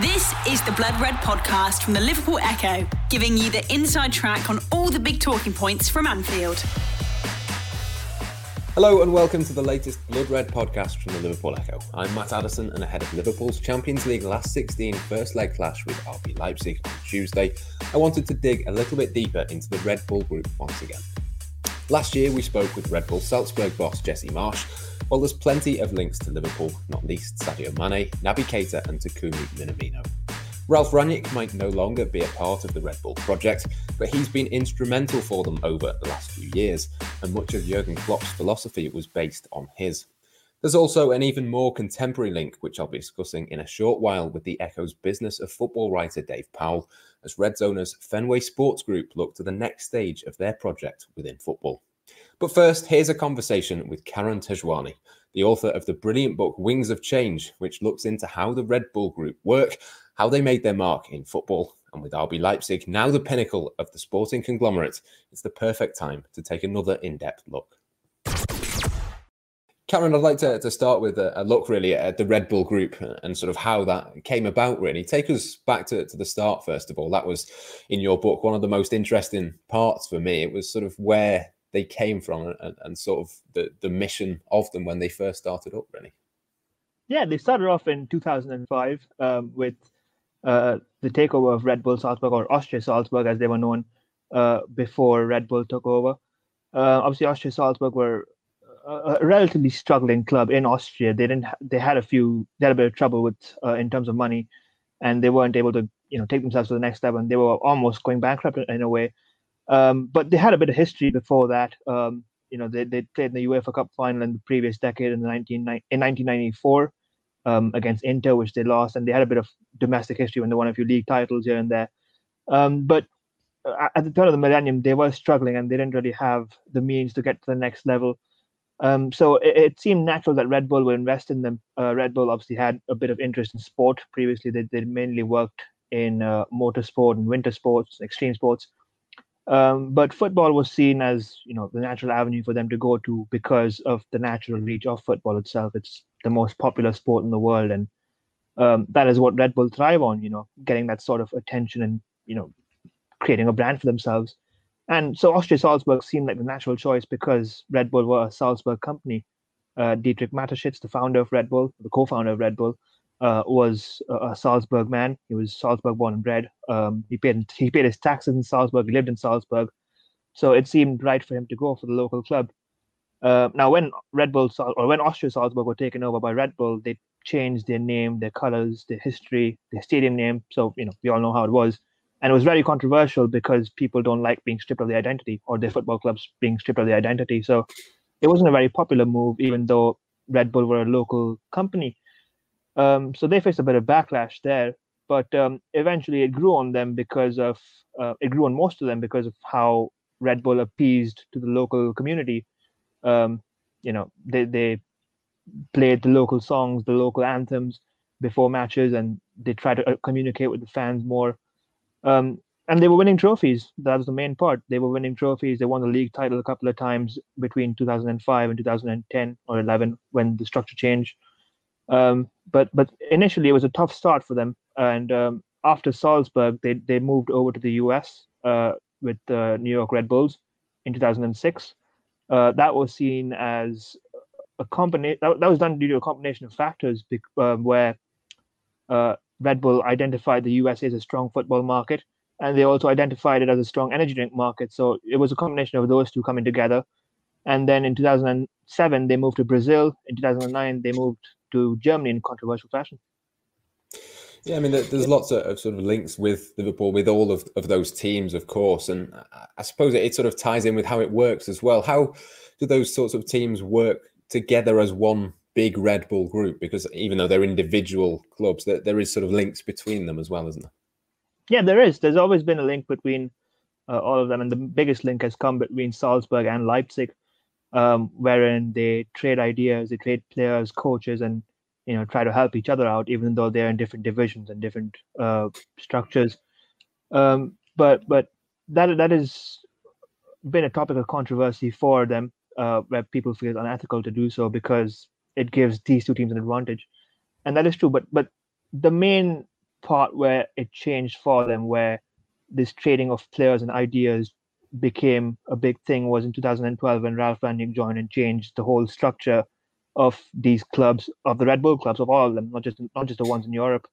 This is the Blood Red podcast from the Liverpool Echo, giving you the inside track on all the big talking points from Anfield. Hello and welcome to the latest Blood Red podcast from the Liverpool Echo. I'm Matt Addison and ahead of Liverpool's Champions League last 16 first leg clash with RB Leipzig on Tuesday, I wanted to dig a little bit deeper into the Red Bull group once again. Last year we spoke with Red Bull Salzburg boss Jesse Marsch While there's plenty of links to Liverpool, not least Sadio Mane, Naby Keita, and Takumi Minamino. Ralf Rangnick might no longer be a part of the Red Bull project, but he's been instrumental for them over the last few years, and much of Jurgen Klopp's philosophy was based on his. There's also an even more contemporary link, which I'll be discussing in a short while with the Echo's business of football writer Dave Powell, as Red Zoners Fenway Sports Group look to the next stage of their project within football. But first, here's a conversation with Karan Tejwani, the author of the brilliant book Wings of Change, which looks into how the Red Bull Group work, how they made their mark in football, and with RB Leipzig now the pinnacle of the sporting conglomerate, it's the perfect time to take another in depth look. Karan, I'd like to, to start with a, a, look really at the Red Bull Group and sort of how that came about, really. Take us back to, to the start, first of all. That was in your book one of the most interesting parts for me. It was sort of where they came from and, and sort of the, the mission of them when they first started up, really. Yeah, they started off in 2005 um, with uh, the takeover of Red Bull Salzburg or Austria Salzburg, as they were known uh, before Red Bull took over. Uh, obviously, Austria Salzburg were a, relatively struggling club in Austria. They didn't. They had a few. They had a bit of trouble with uh, in terms of money, and they weren't able to, you know, take themselves to the next level. And they were almost going bankrupt in, in a way. Um, but they had a bit of history before that. Um, you know, they, they played in the UEFA Cup final in the previous decade in the 19, in 1994 um, against Inter, which they lost, and they had a bit of domestic history when they won a few league titles here and there. Um, but uh, at the turn of the millennium, they were struggling and they didn't really have the means to get to the next level. Um, so it, it, seemed natural that Red Bull would invest in them. Uh, Red Bull obviously had a bit of interest in sport previously. They, they mainly worked in uh, motorsport and winter sports, extreme sports. Um, but football was seen as you know the natural avenue for them to go to because of the natural reach of football itself. It's the most popular sport in the world, and um, that is what Red Bull thrive on. You know, getting that sort of attention and you know creating a brand for themselves. And so Austria Salzburg seemed like the natural choice because Red Bull were a Salzburg company. Uh, Dietrich Mateschitz, the founder of Red Bull, the co-founder of Red Bull, uh, was a, Salzburg man. He was Salzburg born and bred. Um, he paid he paid his taxes in Salzburg. He lived in Salzburg, so it seemed right for him to go for the local club. Uh, now, when Red Bull or when Austria Salzburg were taken over by Red Bull, they changed their name, their colors, their history, their stadium name. So you know we all know how it was, and it was very controversial because people don't like being stripped of their identity or their football clubs being stripped of their identity. So it wasn't a very popular move, even though Red Bull were a local company. Um, so they faced a bit of backlash there, but um, eventually it grew on them because of uh, it grew on most of them because of how Red Bull appeased to the local community. Um, you know, they they played the local songs, the local anthems before matches, and they tried to uh, communicate with the fans more. Um, and they were winning trophies. That was the main part. They were winning trophies. They won the league title a couple of times between 2005 and 2010 or 11 when the structure changed. Um, but but initially it was a tough start for them, and um, after Salzburg, they they moved over to the U.S. Uh, with the New York Red Bulls in 2006. Uh, that was seen as a combination. That, that, was done due to a combination of factors, um, where uh, Red Bull identified the USA as a strong football market, and they also identified it as a strong energy drink market. So it was a combination of those two coming together. And then in 2007, they moved to Brazil. In 2009, they moved to Germany in controversial fashion. Yeah, I mean, there's lots of sort of links with Liverpool, with all of, of those teams, of course. And I suppose it sort of ties in with how it works as well. How do those sorts of teams work together as one big Red Bull group? Because even though they're individual clubs, there, there is sort of links between them as well, isn't there? Yeah, there is. There's always been a link between uh, all of them. And the biggest link has come between Salzburg and Leipzig um, wherein they trade ideas, they trade players, coaches, and you know try to help each other out, even though they're in different divisions and different uh, structures. Um, but but that that has been a topic of controversy for them, uh, where people feel it's unethical to do so because it gives these two teams an advantage, and that is true. But but the main part where it changed for them, where this trading of players and ideas became a big thing was in 2012 when Ralf Rangnick joined and changed the whole structure of these clubs, of the Red Bull clubs, of all of them, not just not just the ones in Europe.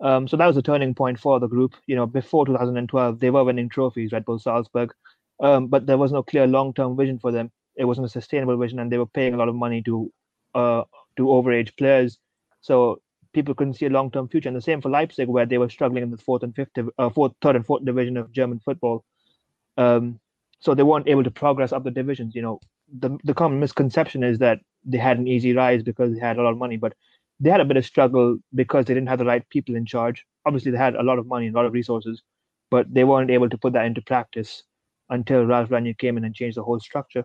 Um, so that was a turning point for the group. You know, before 2012, they were winning trophies, Red Bull Salzburg, um, but there was no clear long-term vision for them. It wasn't a sustainable vision, and they were paying a lot of money to uh, to overage players. So people couldn't see a long-term future. And the same for Leipzig, where they were struggling in the fourth and fifth, uh, fourth, third and fourth division of German football. Um, so they weren't able to progress up the divisions. You know, the the common misconception is that they had an easy rise because they had a lot of money, but they had a bit of struggle because they didn't have the right people in charge. Obviously, they had a lot of money and a lot of resources, but they weren't able to put that into practice until Ralf Rangnick came in and changed the whole structure.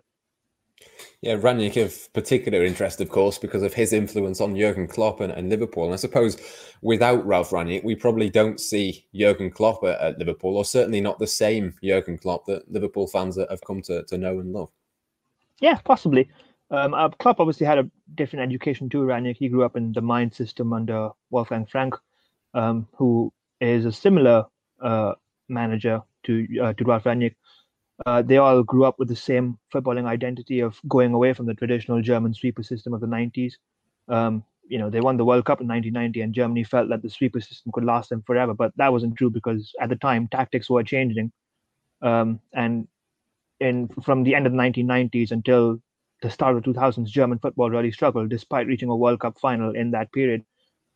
Yeah, Rangnick of particular interest, of course, because of his influence on Jurgen Klopp and, and, Liverpool. And I suppose without Ralf Rangnick, we probably don't see Jurgen Klopp at, at, Liverpool, or certainly not the same Jurgen Klopp that Liverpool fans have come to, to know and love. Yeah, possibly. Um, uh, Klopp obviously had a different education to Rangnick. He grew up in the Mainz system under Wolfgang Frank, um, who is a similar uh, manager to uh, to Ralf Rangnick. Uh, they all grew up with the same footballing identity of going away from the traditional German sweeper system of the 90s. Um, you know, they won the World Cup in 1990, and Germany felt that the sweeper system could last them forever. But that wasn't true because at the time tactics were changing, um, and in from the end of the 1990s until the start of the 2000s, German football really struggled despite reaching a World Cup final in that period.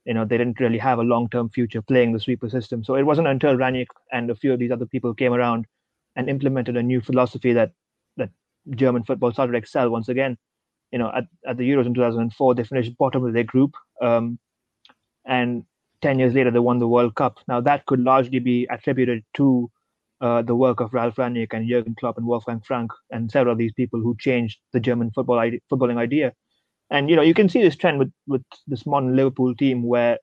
You know, they didn't really have a long-term future playing the sweeper system. So it wasn't until Rangnick and a few of these other people came around and implemented a new philosophy that that German football started to excel once again. You know, at, at the Euros in 2004, they finished bottom of their group, um, and 10 years later they won the World Cup. Now that could largely be attributed to uh, the work of Ralf Rangnick and Jurgen Klopp and Wolfgang Frank and several of these people who changed the German football footballing idea. And you know, you can see this trend with with this modern Liverpool team where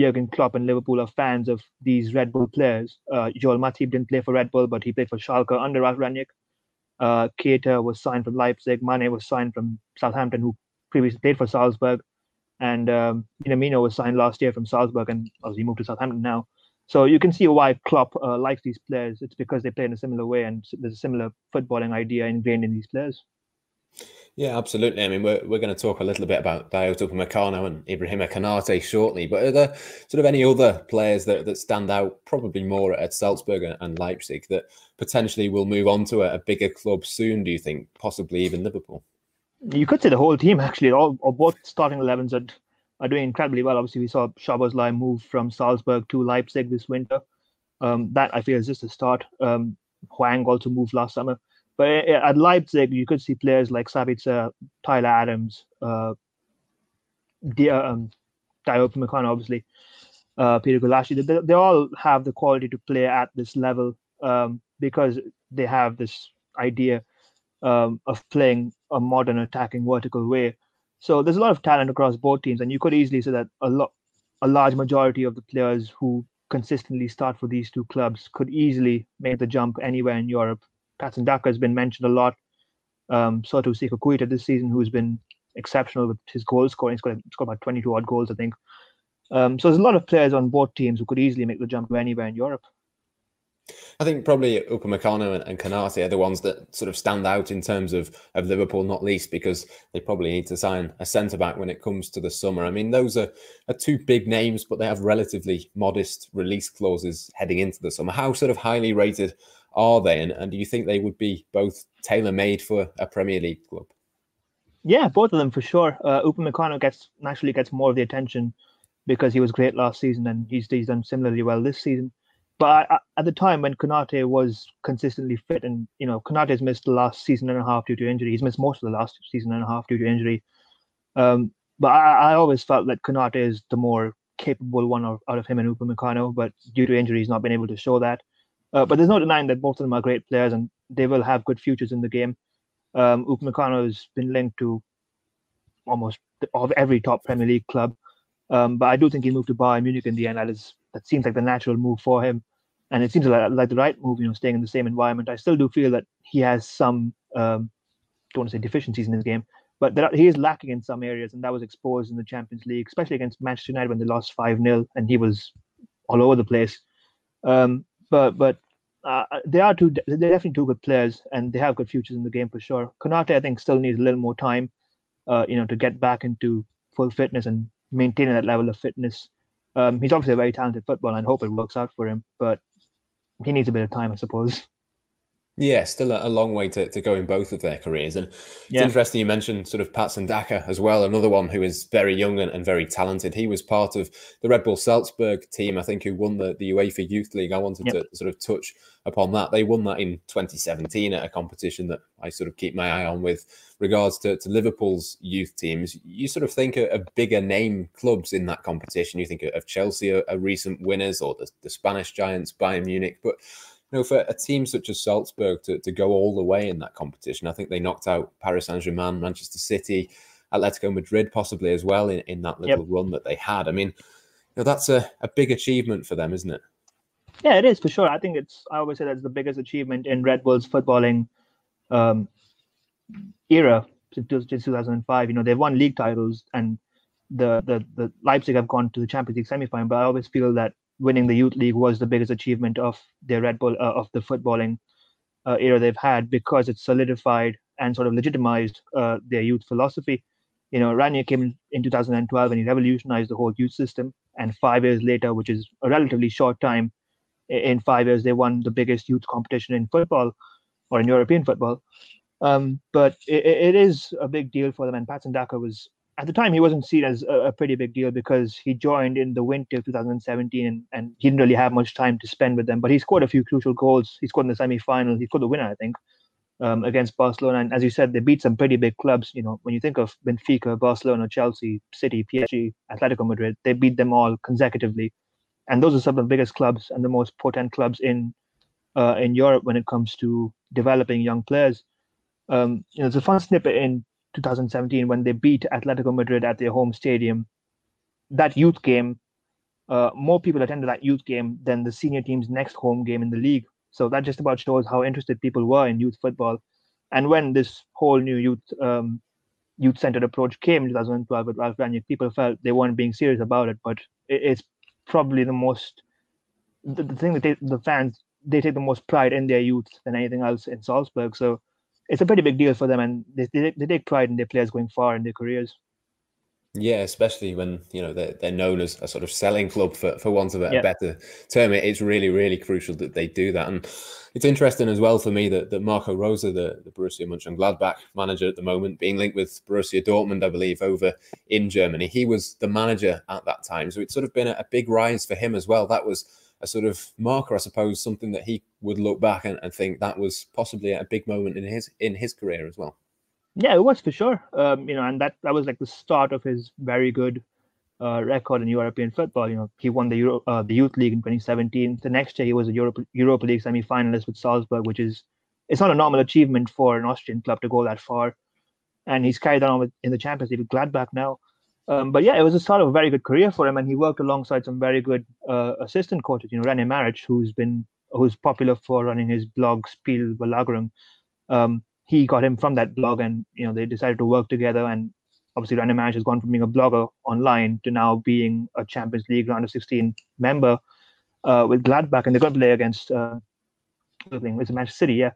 Jurgen Klopp and Liverpool are fans of these Red Bull players. Uh, Joel Matip didn't play for Red Bull, but he played for Schalke under Rangnick. Uh, Keita was signed from Leipzig. Mane was signed from Southampton, who previously played for Salzburg. And um, Minamino was signed last year from Salzburg, and obviously moved to Southampton now. So you can see why Klopp uh, likes these players. It's because they play in a similar way, and there's a similar footballing idea ingrained in these players. Yeah, absolutely. I mean, we're, we're going to talk a little bit about Dayot Upamecano and Ibrahima Konate shortly, but are there sort of any other players that, that stand out, probably more at Salzburg and Leipzig, that potentially will move on to a, a bigger club soon, do you think? Possibly even Liverpool? You could say the whole team, actually. All, or both starting 11s are, are doing incredibly well. Obviously, we saw Szoboszlai move from Salzburg to Leipzig this winter. Um, that, I feel, is just a start. Um, Hwang also moved last summer. But at Leipzig, you could see players like Sabitzer, Tyler Adams, uh, the, um, Upamecano, obviously, uh, Peter Gulácsi. They, they all have the quality to play at this level um, because they have this idea um, of playing a modern attacking vertical way. So there's a lot of talent across both teams, and you could easily say that a lot, a large majority of the players who consistently start for these two clubs could easily make the jump anywhere in Europe Patson Daka has been mentioned a lot. Um, so to Sekou Koita this season, who's been exceptional with his goal scoring. He's got, he's got about 22 odd goals, I think. Um, so there's a lot of players on both teams who could easily make the jump to anywhere in Europe. I think probably Upamecano and, and Konate are the ones that sort of stand out in terms of, of Liverpool, not least because they probably need to sign a centre back when it comes to the summer. I mean, those are, are two big names, but they have relatively modest release clauses heading into the summer. How sort of highly rated are they? And, and do you think they would be both tailor made for a Premier League club? Yeah, both of them for sure. Uh, Upamecano gets naturally gets more of the attention because he was great last season and he's he's done similarly well this season. But I, at the time when Konate was consistently fit, and you know Konate's missed the last season and a half due to injury. He's missed most of the last season and a half due to injury. Um, but I, I, always felt that Konate is the more capable one of, out of him and Upamecano. But due to injury, he's not been able to show that. Uh, but there's no denying that both of them are great players and they will have good futures in the game. Um, Upamecano has been linked to almost of every top Premier League club. Um, but I do think he moved to Bayern Munich in the end. That is that seems like the natural move for him, and it seems like, like the right move. You know, staying in the same environment. I still do feel that he has some um, don't want to say deficiencies in his game, but he is lacking in some areas, and that was exposed in the Champions League, especially against Manchester United when they lost five 0 and he was all over the place. Um, but but uh, they are two. They're definitely two good players, and they have good futures in the game for sure. Konate, I think, still needs a little more time, uh, you know, to get back into full fitness and maintaining that level of fitness. Um, he's obviously a very talented footballer, and hope it works out for him. But he needs a bit of time, I suppose. Yeah, still a, long way to, to go in both of their careers. And it's yeah. interesting you mentioned sort of Patson Daka as well, another one who is very young and, and, very talented. He was part of the Red Bull Salzburg team, I think, who won the, the UEFA Youth League. I wanted yep. to sort of touch upon that. They won that in 2017 at a competition that I sort of keep my eye on with regards to, to Liverpool's youth teams. You sort of think of, of bigger name clubs in that competition. You think of Chelsea, a, recent winners, or the, the Spanish giants, Bayern Munich. But you know, for a team such as Salzburg to, to go all the way in that competition, I think they knocked out Paris Saint Germain, Manchester City, Atletico Madrid, possibly as well in, in that little yep. run that they had. I mean, you know, that's a, a big achievement for them, isn't it? Yeah, it is for sure. I think it's, I always say that's the biggest achievement in Red Bull's footballing um, era since 2005. You know, they've won league titles and the, the, the Leipzig have gone to the Champions League semi-final, but I always feel that winning the youth league was the biggest achievement of their Red Bull uh, of the footballing uh, era they've had because it solidified and sort of legitimized uh, their youth philosophy. You know, Ranieri came in, in 2012 and he revolutionized the whole youth system. And five years later, which is a relatively short time, in five years they won the biggest youth competition in football or in European football. Um, but it, it is a big deal for them. And Patson Daka was at the time he wasn't seen as a, a, pretty big deal because he joined in the winter of 2017 and, and, he didn't really have much time to spend with them. But he scored a few crucial goals. He scored in the semi-final. He scored the winner, I think, um, against Barcelona. And as you said, they beat some pretty big clubs. You know, when you think of Benfica, Barcelona, Chelsea, City, PSG, Atletico Madrid, they beat them all consecutively. And those are some of the biggest clubs and the most potent clubs in uh, in Europe when it comes to developing young players. Um, you know, it's a fun snippet in 2017 when they beat Atletico Madrid at their home stadium. That youth game, uh, more people attended that youth game than the senior team's next home game in the league. So that just about shows how interested people were in youth football. And when this whole new youth um, youth centered approach came in 2012 with Ralf Rangnick, people felt they weren't being serious about it. But it's probably the most the, the thing that they, the fans they take the most pride in their youth than anything else in Salzburg. So it's a pretty big deal for them, and they, they, they take pride in their players going far in their careers. Yeah, especially when you know they're, they're known as a sort of selling club for, for want of a, better term. It's really, really crucial that they do that. And it's interesting as well for me that, that Marco Rosa, the, the Borussia Mönchengladbach manager at the moment, being linked with Borussia Dortmund, I believe, over in Germany. He was the manager at that time. So it's sort of been a, a big rise for him as well. That was a sort of marker, I suppose, something that he would look back and, and think that was possibly a big moment in his in his career as well. Yeah, it was for sure. Um, you know, and that that was like the start of his very good uh, record in European football. You know, he won the Euro, uh, the Youth League in 2017. The next year, he was a Europe, Europa League semi-finalist with Salzburg, which is it's not a normal achievement for an Austrian club to go that far. And he's carried on with, in the Champions League with Gladbach now. Um, but yeah, it was a start of a very good career for him, and he worked alongside some very good uh, assistant coaches. You know, René Maric, who's been who's popular for running his blog Spielverlagerung. Um, he got him from that blog, and you know they decided to work together. And obviously, René Maric has gone from being a blogger online to now being a Champions League round of 16 member uh, with Gladbach, and they're going to play against uh, it's Manchester City, yeah.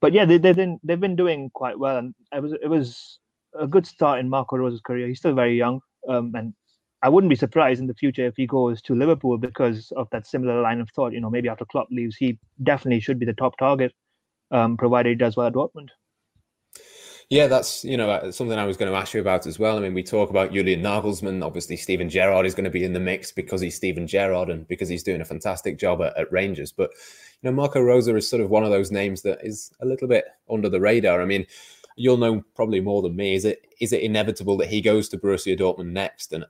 But yeah, they, they've been they've been doing quite well, and it was it was a good start in Marco Rose's career. He's still very young, um, and I wouldn't be surprised in the future if he goes to Liverpool because of that similar line of thought. You know, maybe after Klopp leaves, he definitely should be the top target, um, provided he does well at Dortmund. Yeah, that's you know uh, something I was going to ask you about as well. I mean, we talk about Julian Nagelsmann. Obviously, Steven Gerrard is going to be in the mix because he's Steven Gerrard and because he's doing a fantastic job at, at Rangers. But you know, Marco Rosa is sort of one of those names that is a little bit under the radar. I mean, you'll know probably more than me. Is it is it inevitable that he goes to Borussia Dortmund next? And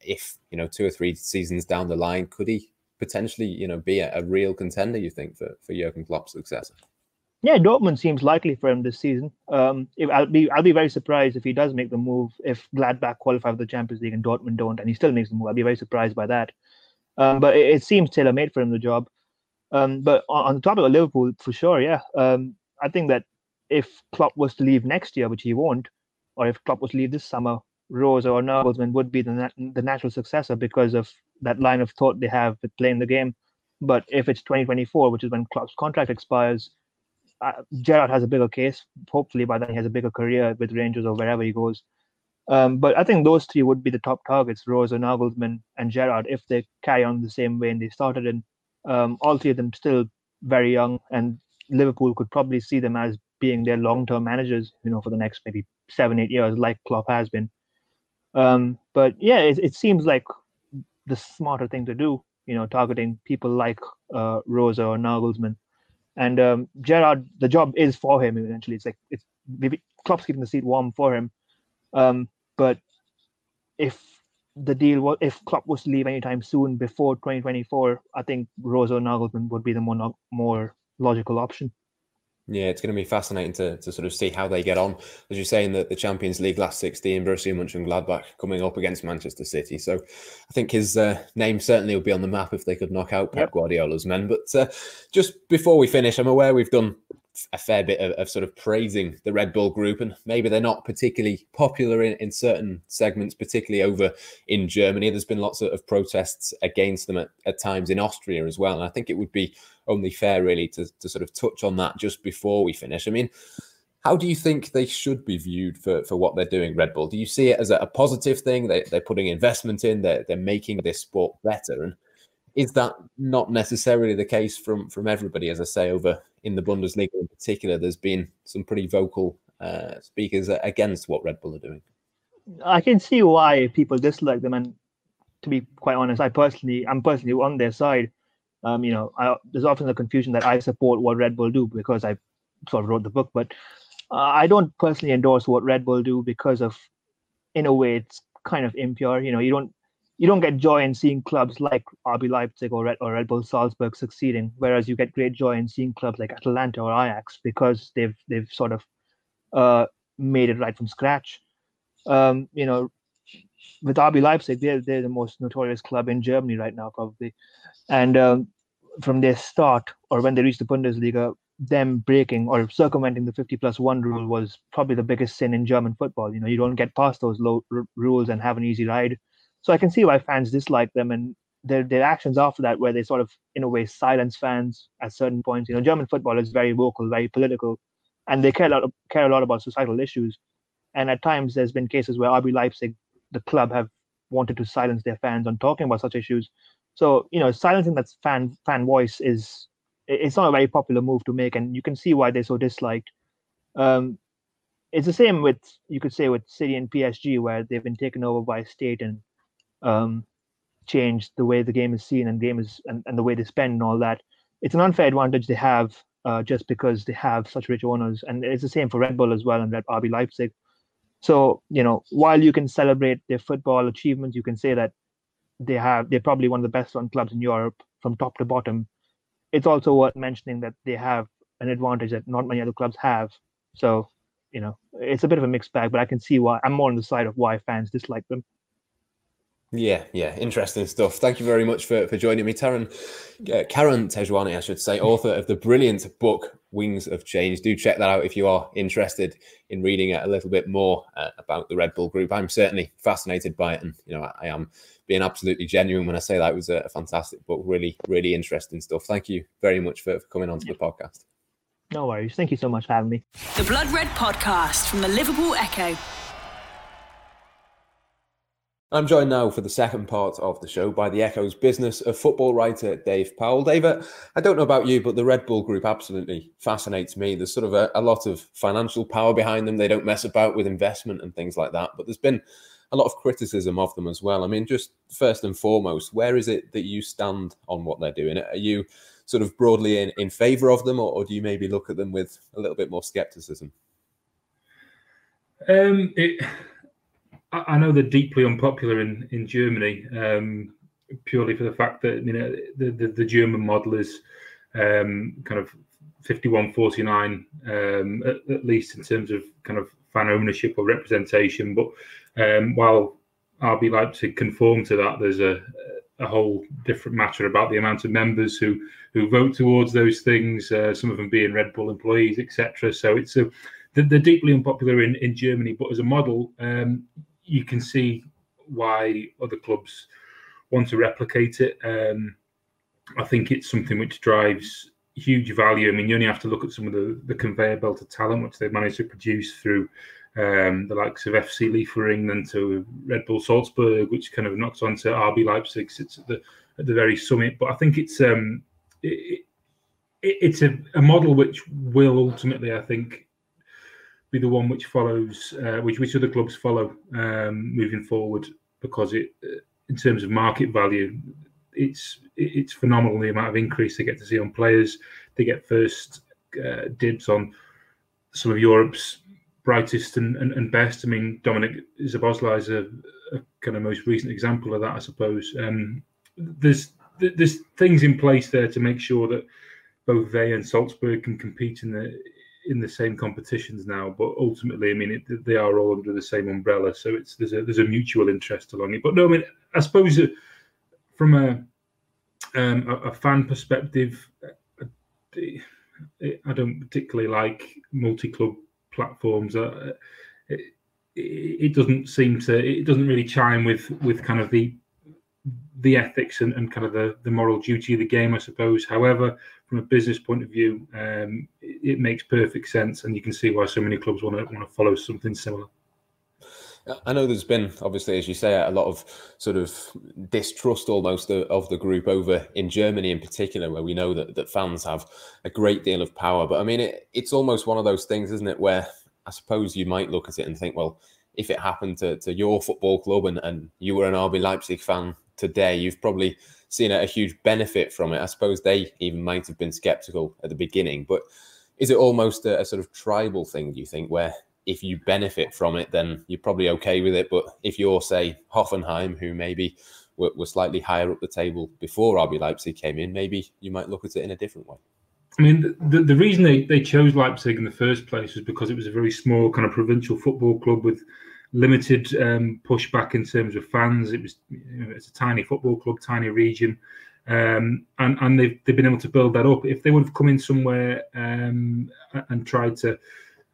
if you know two or three seasons down the line, could he potentially you know be a, a real contender? You think for for Jurgen Klopp's successor? Yeah, Dortmund seems likely for him this season. Um, if, I'll be I'll be very surprised if he does make the move. If Gladbach qualify for the Champions League and Dortmund don't, and he still makes the move, I'll be very surprised by that. Um, but it, it seems tailor made for him the job. Um, but on, on, the topic of Liverpool, for sure, yeah. Um, I think that if Klopp was to leave next year, which he won't, or if Klopp was to leave this summer, Rose or Nagelsmann would be the nat- the natural successor because of that line of thought they have with playing the game. But if it's 2024, which is when Klopp's contract expires, uh, Gerrard has a bigger case. Hopefully, by then he has a bigger career with Rangers or wherever he goes. Um, but I think those three would be the top targets: Rose, or Nagelsmann, and Gerrard, if they carry on the same way and they started in. Um, all three of them still very young, and Liverpool could probably see them as being their long-term managers, you know, for the next maybe seven, eight years, like Klopp has been. Um, but yeah, it, it seems like the smarter thing to do, you know, targeting people like uh, Rosa or Nagelsmann. And um, Gerrard, the job is for him eventually. It's like it's maybe Klopp's keeping the seat warm for him. Um, but if the deal was if Klopp was to leave anytime soon before 2024, I think Rosa or Nagelsmann would be the more more logical option. Yeah, it's going to be fascinating to, to sort of see how they get on. As you're saying, that the Champions League last 16, Borussia Mönchengladbach coming up against Manchester City. So I think his uh, name certainly would be on the map if they could knock out Pep yep. Guardiola's men. But uh, just before we finish, I'm aware we've done a fair bit of, of, sort of praising the Red Bull group, and maybe they're not particularly popular in, in certain segments, particularly over in Germany. There's been lots of, of protests against them at, at, times in Austria as well. And I think it would be only fair, really, to, to sort of touch on that just before we finish. I mean, how do you think they should be viewed for, for what they're doing, Red Bull? Do you see it as a, a positive thing? They, they're putting investment in, they're, they're making this sport better. And is that not necessarily the case from from everybody? As I say, over in the Bundesliga in particular, there's been some pretty vocal uh, speakers against what Red Bull are doing. I can see why people dislike them, and to be quite honest, I personally, I'm personally on their side. Um, you know, I, there's often the confusion that I support what Red Bull do because I sort of wrote the book, but uh, I don't personally endorse what Red Bull do because of, in a way, it's kind of impure. You know, you don't you don't get joy in seeing clubs like RB Leipzig or Red, or Red Bull Salzburg succeeding, whereas you get great joy in seeing clubs like Atalanta or Ajax because they've they've sort of uh, made it right from scratch. Um, you know, with RB Leipzig, they're they're the most notorious club in Germany right now, probably, and um, from their start or when they reached the Bundesliga, them breaking or circumventing the 50 plus one rule was probably the biggest sin in German football. You know, you don't get past those low r- rules and have an easy ride so I can see why fans dislike them and their their actions after that, where they sort of in a way silence fans at certain points. You know, German football is very vocal, very political, and they care a lot care a lot about societal issues. And at times, there's been cases where RB Leipzig, the club, have wanted to silence their fans on talking about such issues. So you know, silencing that fan fan voice is it's not a very popular move to make, and you can see why they're so disliked. Um, it's the same with you could say with City and PSG, where they've been taken over by state and um, change the way the game is seen and game is and, and the way they spend and all that. It's an unfair advantage they have uh, just because they have such rich owners, and it's the same for Red Bull as well and Red RB Leipzig. So you know, while you can celebrate their football achievements, you can say that they have they're probably one of the best run clubs in Europe from top to bottom. It's also worth mentioning that they have an advantage that not many other clubs have. So you know, it's a bit of a mixed bag, but I can see why I'm more on the side of why fans dislike them. Yeah, yeah, interesting stuff. Thank you very much for, for joining me, Taran. Uh, Karan Tejwani, I should say, author of the brilliant book Wings of Change. Do check that out if you are interested in reading a little bit more uh, about the Red Bull Group. I'm certainly fascinated by it, and you know, I, I am being absolutely genuine when I say that it was a, a, fantastic book. Really, really interesting stuff. Thank you very much for, for coming onto yeah. the podcast. No worries. Thank you so much for having me. The Blood Red Podcast from the Liverpool Echo. I'm joined now for the second part of the show by the Echo's business of football writer Dave Powell. Dave, I don't know about you, but the Red Bull Group absolutely fascinates me. There's sort of a, a, lot of financial power behind them. They don't mess about with investment and things like that. But there's been a lot of criticism of them as well. I mean, just first and foremost, where is it that you stand on what they're doing? Are you sort of broadly in, in favour of them, or, or do you maybe look at them with a little bit more scepticism? Um, it I know they're deeply unpopular in in Germany, um, purely for the fact that you know the the, the German model is um, kind of 51-49, um, at, at, least in terms of kind of fan ownership or representation. But um, while RB Leipzig conform to that, there's a a whole different matter about the amount of members who who vote towards those things. Uh, some of them being Red Bull employees, etc. So it's a they're deeply unpopular in, in Germany, but as a model, um, you can see why other clubs want to replicate it. Um, I think it's something which drives huge value. I mean, you only have to look at some of the, the conveyor belt of talent which they've managed to produce through um, the likes of FC Liefering then to Red Bull Salzburg, which kind of knocks onto RB Leipzig, sits at the at the very summit. But I think it's um, it, it, it's a, a model which will ultimately, I think, be the one which follows, uh, which which other clubs follow um, moving forward, because it, uh, in terms of market value, it's it's phenomenal the amount of increase they get to see on players. They get first uh, dibs on some of Europe's brightest and, and, and best. I mean, Dominic Szoboszlai is a, a, kind of most recent example of that, I suppose. Um, there's there's things in place there to make sure that both they and Salzburg can compete in the in the same competitions now. But ultimately, I mean, it, they are all under the same umbrella, so it's there's a there's a mutual interest along it. But no, I mean, I suppose from a um, a, a, fan perspective, I don't particularly like multi-club platforms. Uh, it, it, doesn't seem to. It doesn't really chime with with kind of the the ethics and, and kind of the, the moral duty of the game, I suppose. However, from a business point of view, um, it, it, makes perfect sense, and you can see why so many clubs want to want to follow something similar. I know there's been, obviously, as you say, a lot of sort of distrust almost of the group over in Germany in particular, where we know that, that fans have a great deal of power. But I mean, it, it's almost one of those things, isn't it, where I suppose you might look at it and think, well, if it happened to, to your football club and, and you were an RB Leipzig fan today, you've probably seen a, a huge benefit from it. I suppose they even might have been skeptical at the beginning, but is it almost a, a, sort of tribal thing, do you think, where if you benefit from it, then you're probably okay with it? But if you're, say, Hoffenheim, who maybe were, were slightly higher up the table before RB Leipzig came in, maybe you might look at it in a different way. I mean, the, the reason they, they chose Leipzig in the first place was because it was a very small kind of provincial football club with limited um, pushback in terms of fans. It was you know, it's a tiny football club, tiny region, um, and and they've they've been able to build that up. If they would have come in somewhere um, and tried to.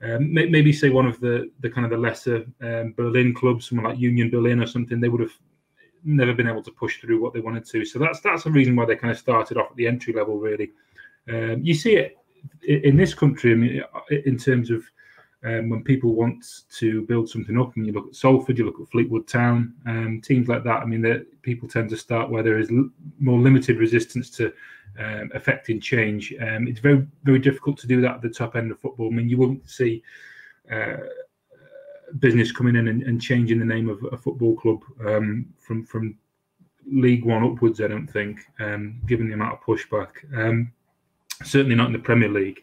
Um, maybe say one of the, the kind of the lesser um, Berlin clubs, someone like Union Berlin or something, they would have never been able to push through what they wanted to. So that's that's the reason why they kind of started off at the entry level. Really, um, you see it in this country. I mean, in terms of um, when people want to build something up, and you look at Salford, you look at Fleetwood Town, um, teams like that. I mean, that people tend to start where there is l- more limited resistance to um, affecting change. Um, it's very, very difficult to do that at the top end of football. I mean, you won't see uh, business coming in and, and, changing the name of a football club um, from from League One upwards. I don't think, um, given the amount of pushback. certainly not in the Premier League.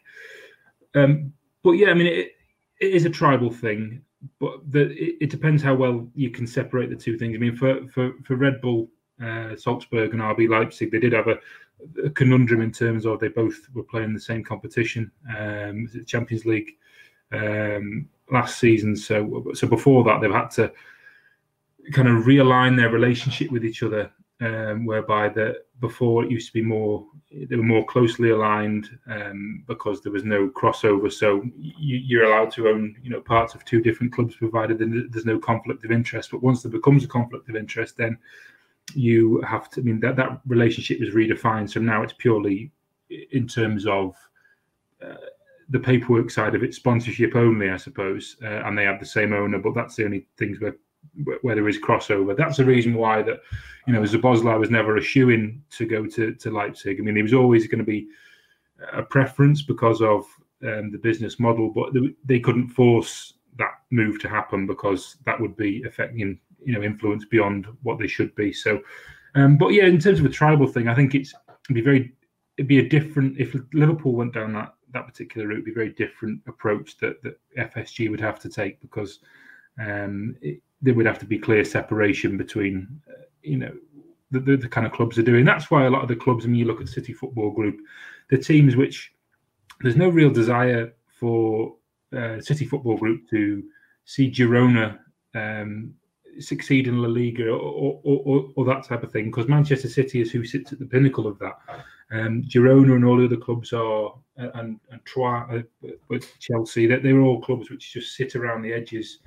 but yeah, I mean. It, it is a tribal thing, but the, it, it, depends how well you can separate the two things. I mean, for for for Red Bull, uh, Salzburg, and RB Leipzig, they did have a, a, conundrum in terms of they both were playing the same competition, um, Champions League um, last season. So so before that, they've had to kind of realign their relationship with each other um, whereby the before it used to be more they were more closely aligned um, because there was no crossover. So you, are allowed to own you know parts of two different clubs provided there's no conflict of interest. But once there becomes a conflict of interest, then you have to. I mean that that relationship is redefined. So now it's purely in terms of. Uh, the paperwork side of it, sponsorship only, I suppose, uh, and they have the same owner, but that's the only things where where there is crossover. That's the reason why that you know Szoboszlai was never a shoe in to go to to Leipzig. I mean, he was always going to be a preference because of um, the business model, but they, they, couldn't force that move to happen because that would be affecting you know influence beyond what they should be. So, um, but yeah, in terms of a tribal thing, I think it's it'd be very it'd be a different if Liverpool went down that that particular route, it'd be a very different approach that that FSG would have to take because um, it, there would have to be clear separation between, uh, you know, the, the, the, kind of clubs are doing. That's why a lot of the clubs, I mean, you look at City Football Group, the teams which there's no real desire for uh, City Football Group to see Girona um, succeed in La Liga or, or, or, or, that type of thing, because Manchester City is who sits at the pinnacle of that. Um, Girona and all the other clubs are, and, and Troyes, uh, Chelsea, that they're all clubs which just sit around the edges.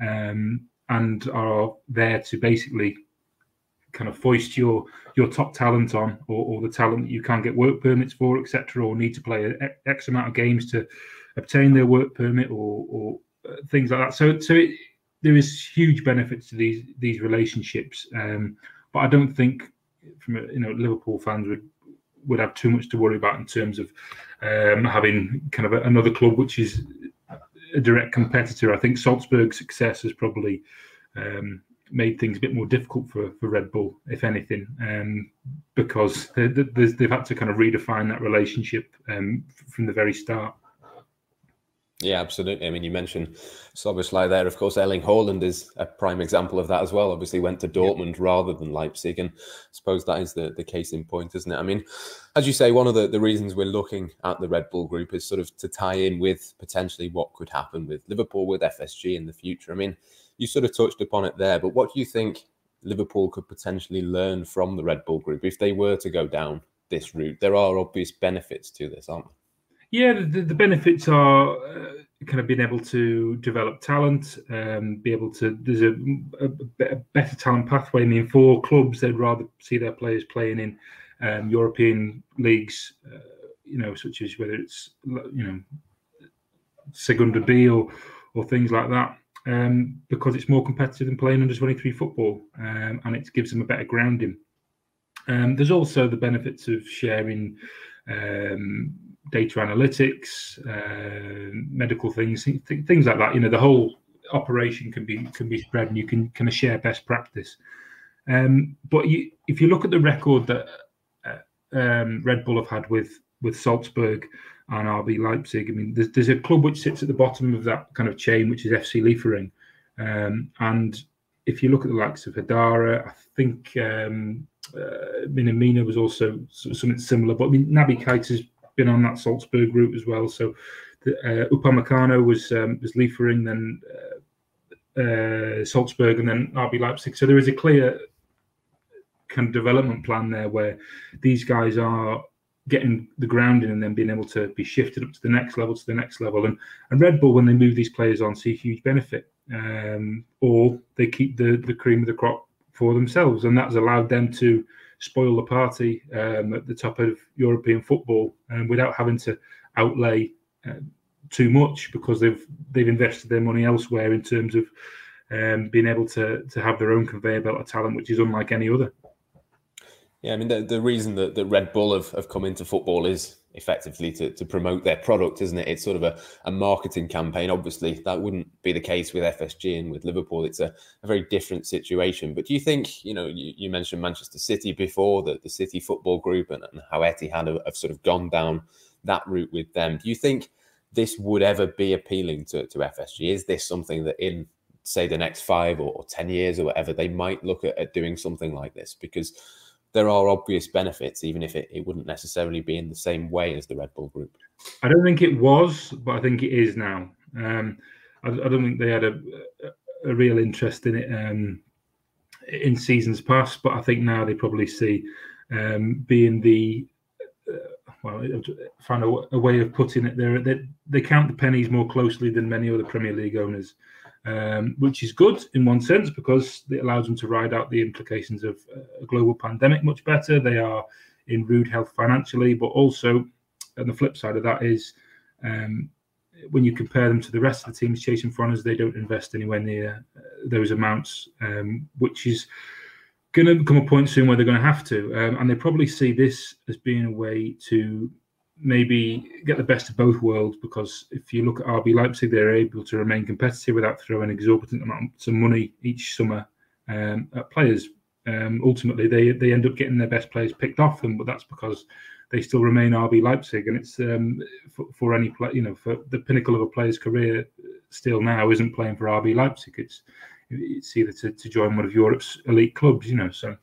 Um, and are there to basically kind of foist your your top talent on, or, or the talent that you can't get work permits for, etc., or need to play X amount of games to obtain their work permit, or, or uh, things like that. So, so it, there is huge benefits to these these relationships, um, but I don't think from you know Liverpool fans would would have too much to worry about in terms of um, having kind of a, another club which is a direct competitor. I think Salzburg's success has probably um, made things a bit more difficult for, for Red Bull, if anything, um, because they, have had to kind of redefine that relationship um, from the very start. Yeah, absolutely. I mean, you mentioned Szoboszlai there. Of course, Erling Haaland is a prime example of that as well. Obviously, went to Dortmund yeah. rather than Leipzig, and I suppose that is the, the case in point, isn't it? I mean, as you say, one of the, the reasons we're looking at the Red Bull group is sort of to tie in with potentially what could happen with Liverpool, with FSG in the future. I mean, you sort of touched upon it there, but what do you think Liverpool could potentially learn from the Red Bull group if they were to go down this route? There are obvious benefits to this, aren't there? Yeah, the, the benefits are uh, kind of being able to develop talent, um, be able to. There's a, a, a, better talent pathway. I mean, for clubs, they'd rather see their players playing in um, European leagues, uh, you know, such as whether it's you know Segunda B or or things like that um, because it's more competitive than playing under 23 football um, and it gives them a better grounding. Um, there's also the benefits of sharing um, data analytics, uh, medical things, th- things like that. You know, the whole operation can be can be spread, and you can kind of share best practice. Um, but you, if you look at the record that uh, um, Red Bull have had with with Salzburg and RB Leipzig. I mean, there's, there's a club which sits at the bottom of that kind of chain, which is FC Liefering. Um, and if you look at the likes of Haidara, I think um, uh, Minamino was also something similar. But I mean, Naby Keita has been on that Salzburg route as well. So the, uh, Upamecano was um, was Liefering, then uh, uh, Salzburg, and then RB Leipzig. So there is a clear kind of development plan there where these guys are getting the grounding and then being able to be shifted up to the next level to the next level. And and Red Bull, when they move these players on, see huge benefit, um, or they keep the the cream of the crop for themselves, and that's allowed them to spoil the party um, at the top of European football um, without having to outlay uh, too much because they've they've invested their money elsewhere in terms of um, being able to to have their own conveyor belt of talent, which is unlike any other. Yeah, I mean, the, the reason that, that Red Bull have, have come into football is effectively to, to promote their product, isn't it? It's sort of a, a marketing campaign. Obviously, that wouldn't be the case with FSG and with Liverpool. It's a, a very different situation. But do you think, you know, you, you mentioned Manchester City before, the, the City Football Group, and, and how Etihad have, have sort of gone down that route with them. Do you think this would ever be appealing to, to FSG? Is this something that in, say, the next five or, or 10 years or whatever, they might look at, at doing something like this? Because there are obvious benefits, even if it, it wouldn't necessarily be in the same way as the Red Bull Group. I don't think it was, but I think it is now. Um, I, I, don't think they had a, a, real interest in it um, in seasons past, but I think now they probably see um, being the uh, well, find a, a, way of putting it there. They, they count the pennies more closely than many other Premier League owners um, which is good in one sense because it allows them to ride out the implications of a global pandemic much better. They are in rude health financially, but also, and the flip side of that is um, when you compare them to the rest of the teams chasing for honours, they don't invest anywhere near uh, those amounts, um, which is going to become a point soon where they're going to have to. Um, and they probably see this as being a way to maybe get the best of both worlds because if you look at RB Leipzig, they're able to remain competitive without throwing exorbitant amounts of money each summer um, at players. Um, ultimately, they they end up getting their best players picked off them, but that's because they still remain RB Leipzig, and it's um, for, for, any play, you know, for the pinnacle of a player's career. Still now isn't playing for RB Leipzig. It's it's either to, to join one of Europe's elite clubs, you know. So.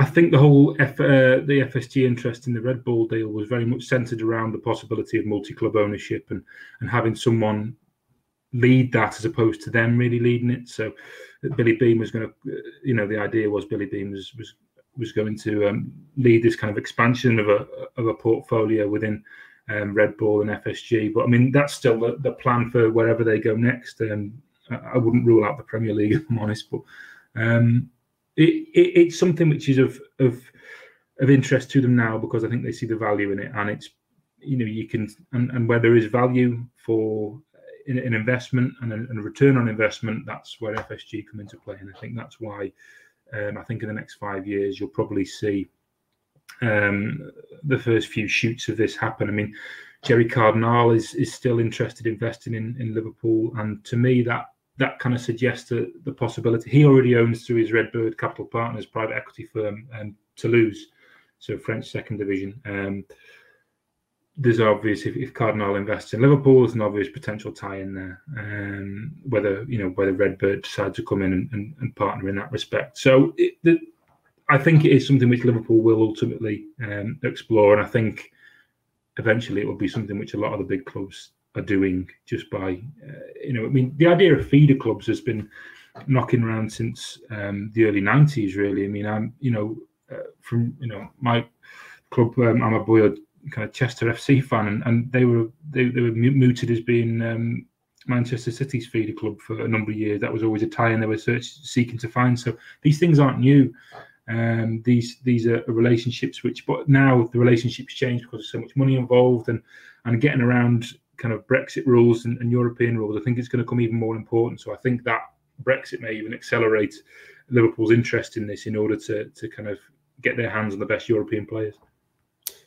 I think the whole F, uh, the FSG interest in the Red Bull deal was very much centered around the possibility of multi-club ownership and and having someone lead that as opposed to them really leading it. So Billy Beane was going to, you know, the idea was Billy Beane was was was going to um, lead this kind of expansion of a of a portfolio within um, Red Bull and FSG. But I mean, that's still the, the plan for wherever they go next. Um, I wouldn't rule out the Premier League, if I'm honest. But um, it, it, it's something which is of of of interest to them now because I think they see the value in it, and it's you know you can and, and where there is value for in, in investment and a, and a, return on investment, that's where FSG come into play, and I think that's why um, I think in the next five years you'll probably see um, the first few shoots of this happen. I mean, Gerry Cardinale is is still interested in investing in in Liverpool, and to me that that kind of suggests the, possibility he already owns through his Redbird Capital Partners private equity firm um, Toulouse, so French second division. Um, there's obvious if, if Cardinale invests in Liverpool, there's an obvious potential tie in there. Um, whether you know whether Redbird decide to come in and, and, and partner in that respect. So it, the, I think it is something which Liverpool will ultimately um, explore, and I think eventually it will be something which a lot of the big clubs are doing just by uh, you know I mean the idea of feeder clubs has been knocking around since um, the early 90s really. I mean I'm you know uh, from you know my club um, I'm a boy kind of Chester FC fan and, and they were they, they were mooted as being um, Manchester City's feeder club for a number of years. That was always a tie and they were search, seeking to find so these things aren't new. Um, these these are relationships which but now the relationships change because there's so much money involved and and getting around kind of Brexit rules and, and European rules, I think it's going to come even more important. So I think that Brexit may even accelerate Liverpool's interest in this in order to to kind of get their hands on the best European players.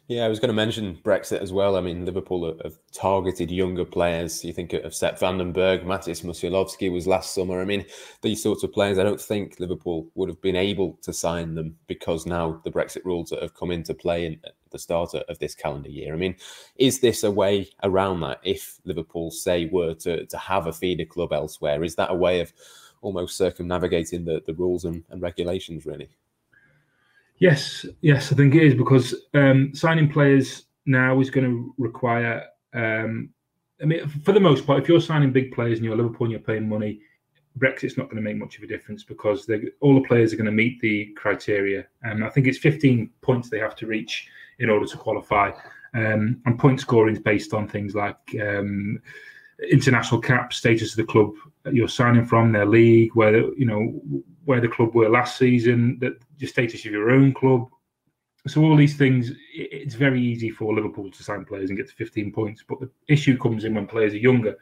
Yeah, I was going to mention Brexit as well. I mean, Liverpool have targeted younger players. You think of Sepp van den Berg, Mateusz Musialowski was last summer. I mean, these sorts of players, I don't think Liverpool would have been able to sign them because now the Brexit rules that have come into play at the start of this calendar year. I mean, is this a way around that? If Liverpool, say, were to, to have a feeder club elsewhere, is that a way of almost circumnavigating the, the rules and, and regulations, really? Yes, yes, I think it is because um, signing players now is going to require. Um, I mean, for the most part, if you're signing big players and you're Liverpool and you're paying money, Brexit's not going to make much of a difference because all the players are going to meet the criteria. And I think it's 15 points they have to reach in order to qualify. Um, and point scoring is based on things like um, international cap status of the club you're signing from, their league, where you know where the club were last season, the status of your own club. So all these things, it's very easy for Liverpool to sign players and get to 15 points. But the issue comes in when players are younger.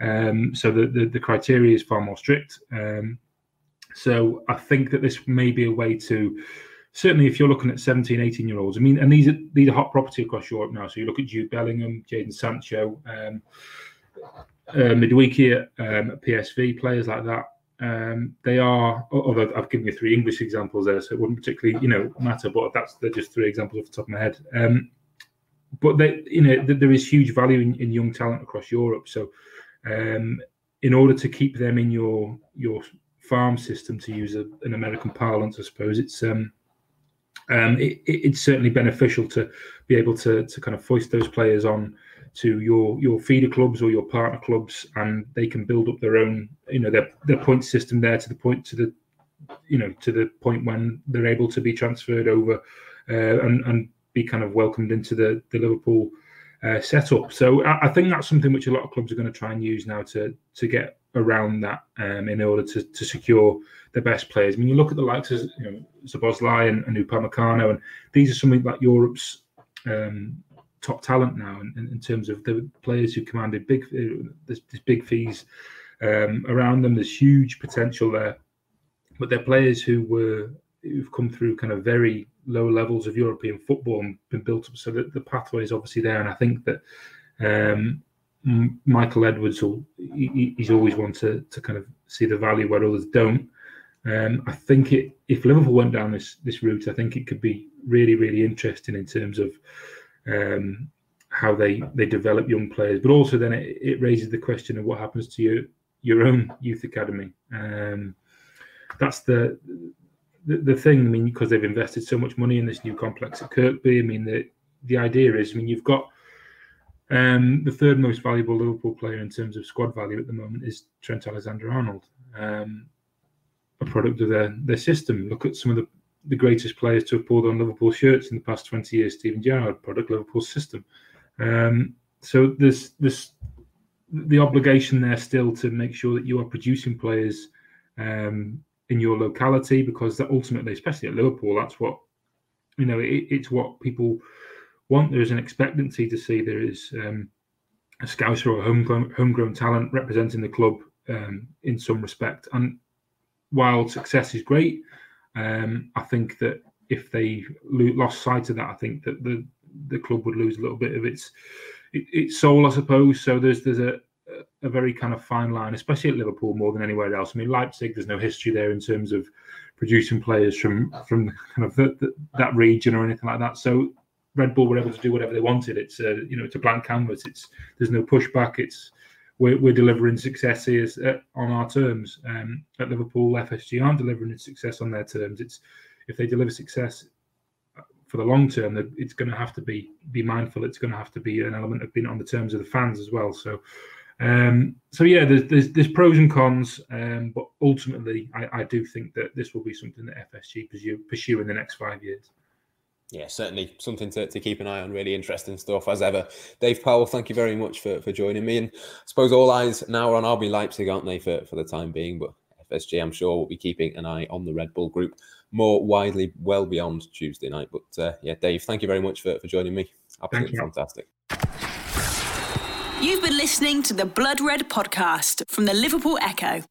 Um, so the, the, the criteria is far more strict. Um, so I think that this may be a way to certainly if you're looking at 17, 18 year olds. I mean, and these are these are hot property across Europe now. So you look at Jude Bellingham, Jadon Sancho, um, uh, Madueke um, PSV, players like that um, they are, although I've given you three English examples there, so it wouldn't particularly, you know, matter. But that's they're just three examples off the top of my head. Um, but they, you know, there is huge value in, in young talent across Europe. So, um, in order to keep them in your your farm system, to use a, an American parlance, I suppose it's um, um, it, it's certainly beneficial to be able to to kind of foist those players on to your your feeder clubs or your partner clubs, and they can build up their own, you know, their their point system there to the point to the, you know, to the point when they're able to be transferred over uh, and and be kind of welcomed into the the Liverpool uh, setup. So I, I, think that's something which a lot of clubs are going to try and use now to to get around that um, in order to, to secure the best players. I mean, you look at the likes of you know Szoboszlai and, and Upamecano, and these are something like Europe's um, top talent now in, in, terms of the players who commanded big uh, there's, there's, big fees um, around them. There's huge potential there, but they're players who were who've come through kind of very low levels of European football and been built up. So that the pathway is obviously there, and I think that um, Michael Edwards will he, he's always one to to kind of see the value where others don't. Um, I think it if Liverpool went down this this route, I think it could be really really interesting in terms of um, how they they develop young players, but also then it, it, raises the question of what happens to your your own youth academy. Um, that's the, the, the thing. I mean, because they've invested so much money in this new complex at Kirkby. I mean, the the idea is, I mean, you've got um, the third most valuable Liverpool player in terms of squad value at the moment is Trent Alexander-Arnold, um, a product of their their system. Look at some of the the greatest players to have pulled on Liverpool shirts in the past 20 years, Steven Gerrard, product Liverpool system. Um, so there's this the obligation there still to make sure that you are producing players um, in your locality because that ultimately, especially at Liverpool, that's what you know. It, it's what people want. There is an expectancy to see there is um, a scouser or a homegrown, homegrown talent representing the club um, in some respect. And while success is great, um, I think that if they lo- lost sight of that, I think that the the club would lose a little bit of its its soul, I suppose. So there's there's a a very kind of fine line, especially at Liverpool more than anywhere else. I mean, Leipzig, there's no history there in terms of producing players from from kind of the, the, that region or anything like that. So Red Bull were able to do whatever they wanted. It's a you know it's a blank canvas. It's there's no pushback. It's we're, we're delivering success here on our terms. Um, at Liverpool, FSG aren't delivering success on their terms. It's if they deliver success for the long term, it's going to have to be be mindful. It's going to have to be an element of being on the terms of the fans as well. So, um, so yeah, there's, there's, there's pros and cons, um, but ultimately, I, I do think that this will be something that FSG pursue, pursue in the next five years. Yeah, certainly something to, to keep an eye on. Really interesting stuff as ever. Dave Powell, thank you very much for, for joining me. And I suppose all eyes now are on RB Leipzig, aren't they, for, for the time being? But FSG, I'm sure, will be keeping an eye on the Red Bull group more widely, well beyond Tuesday night. But uh, yeah, Dave, thank you very much for, for joining me. Absolutely fantastic. You've been listening to the Blood Red podcast from the Liverpool Echo.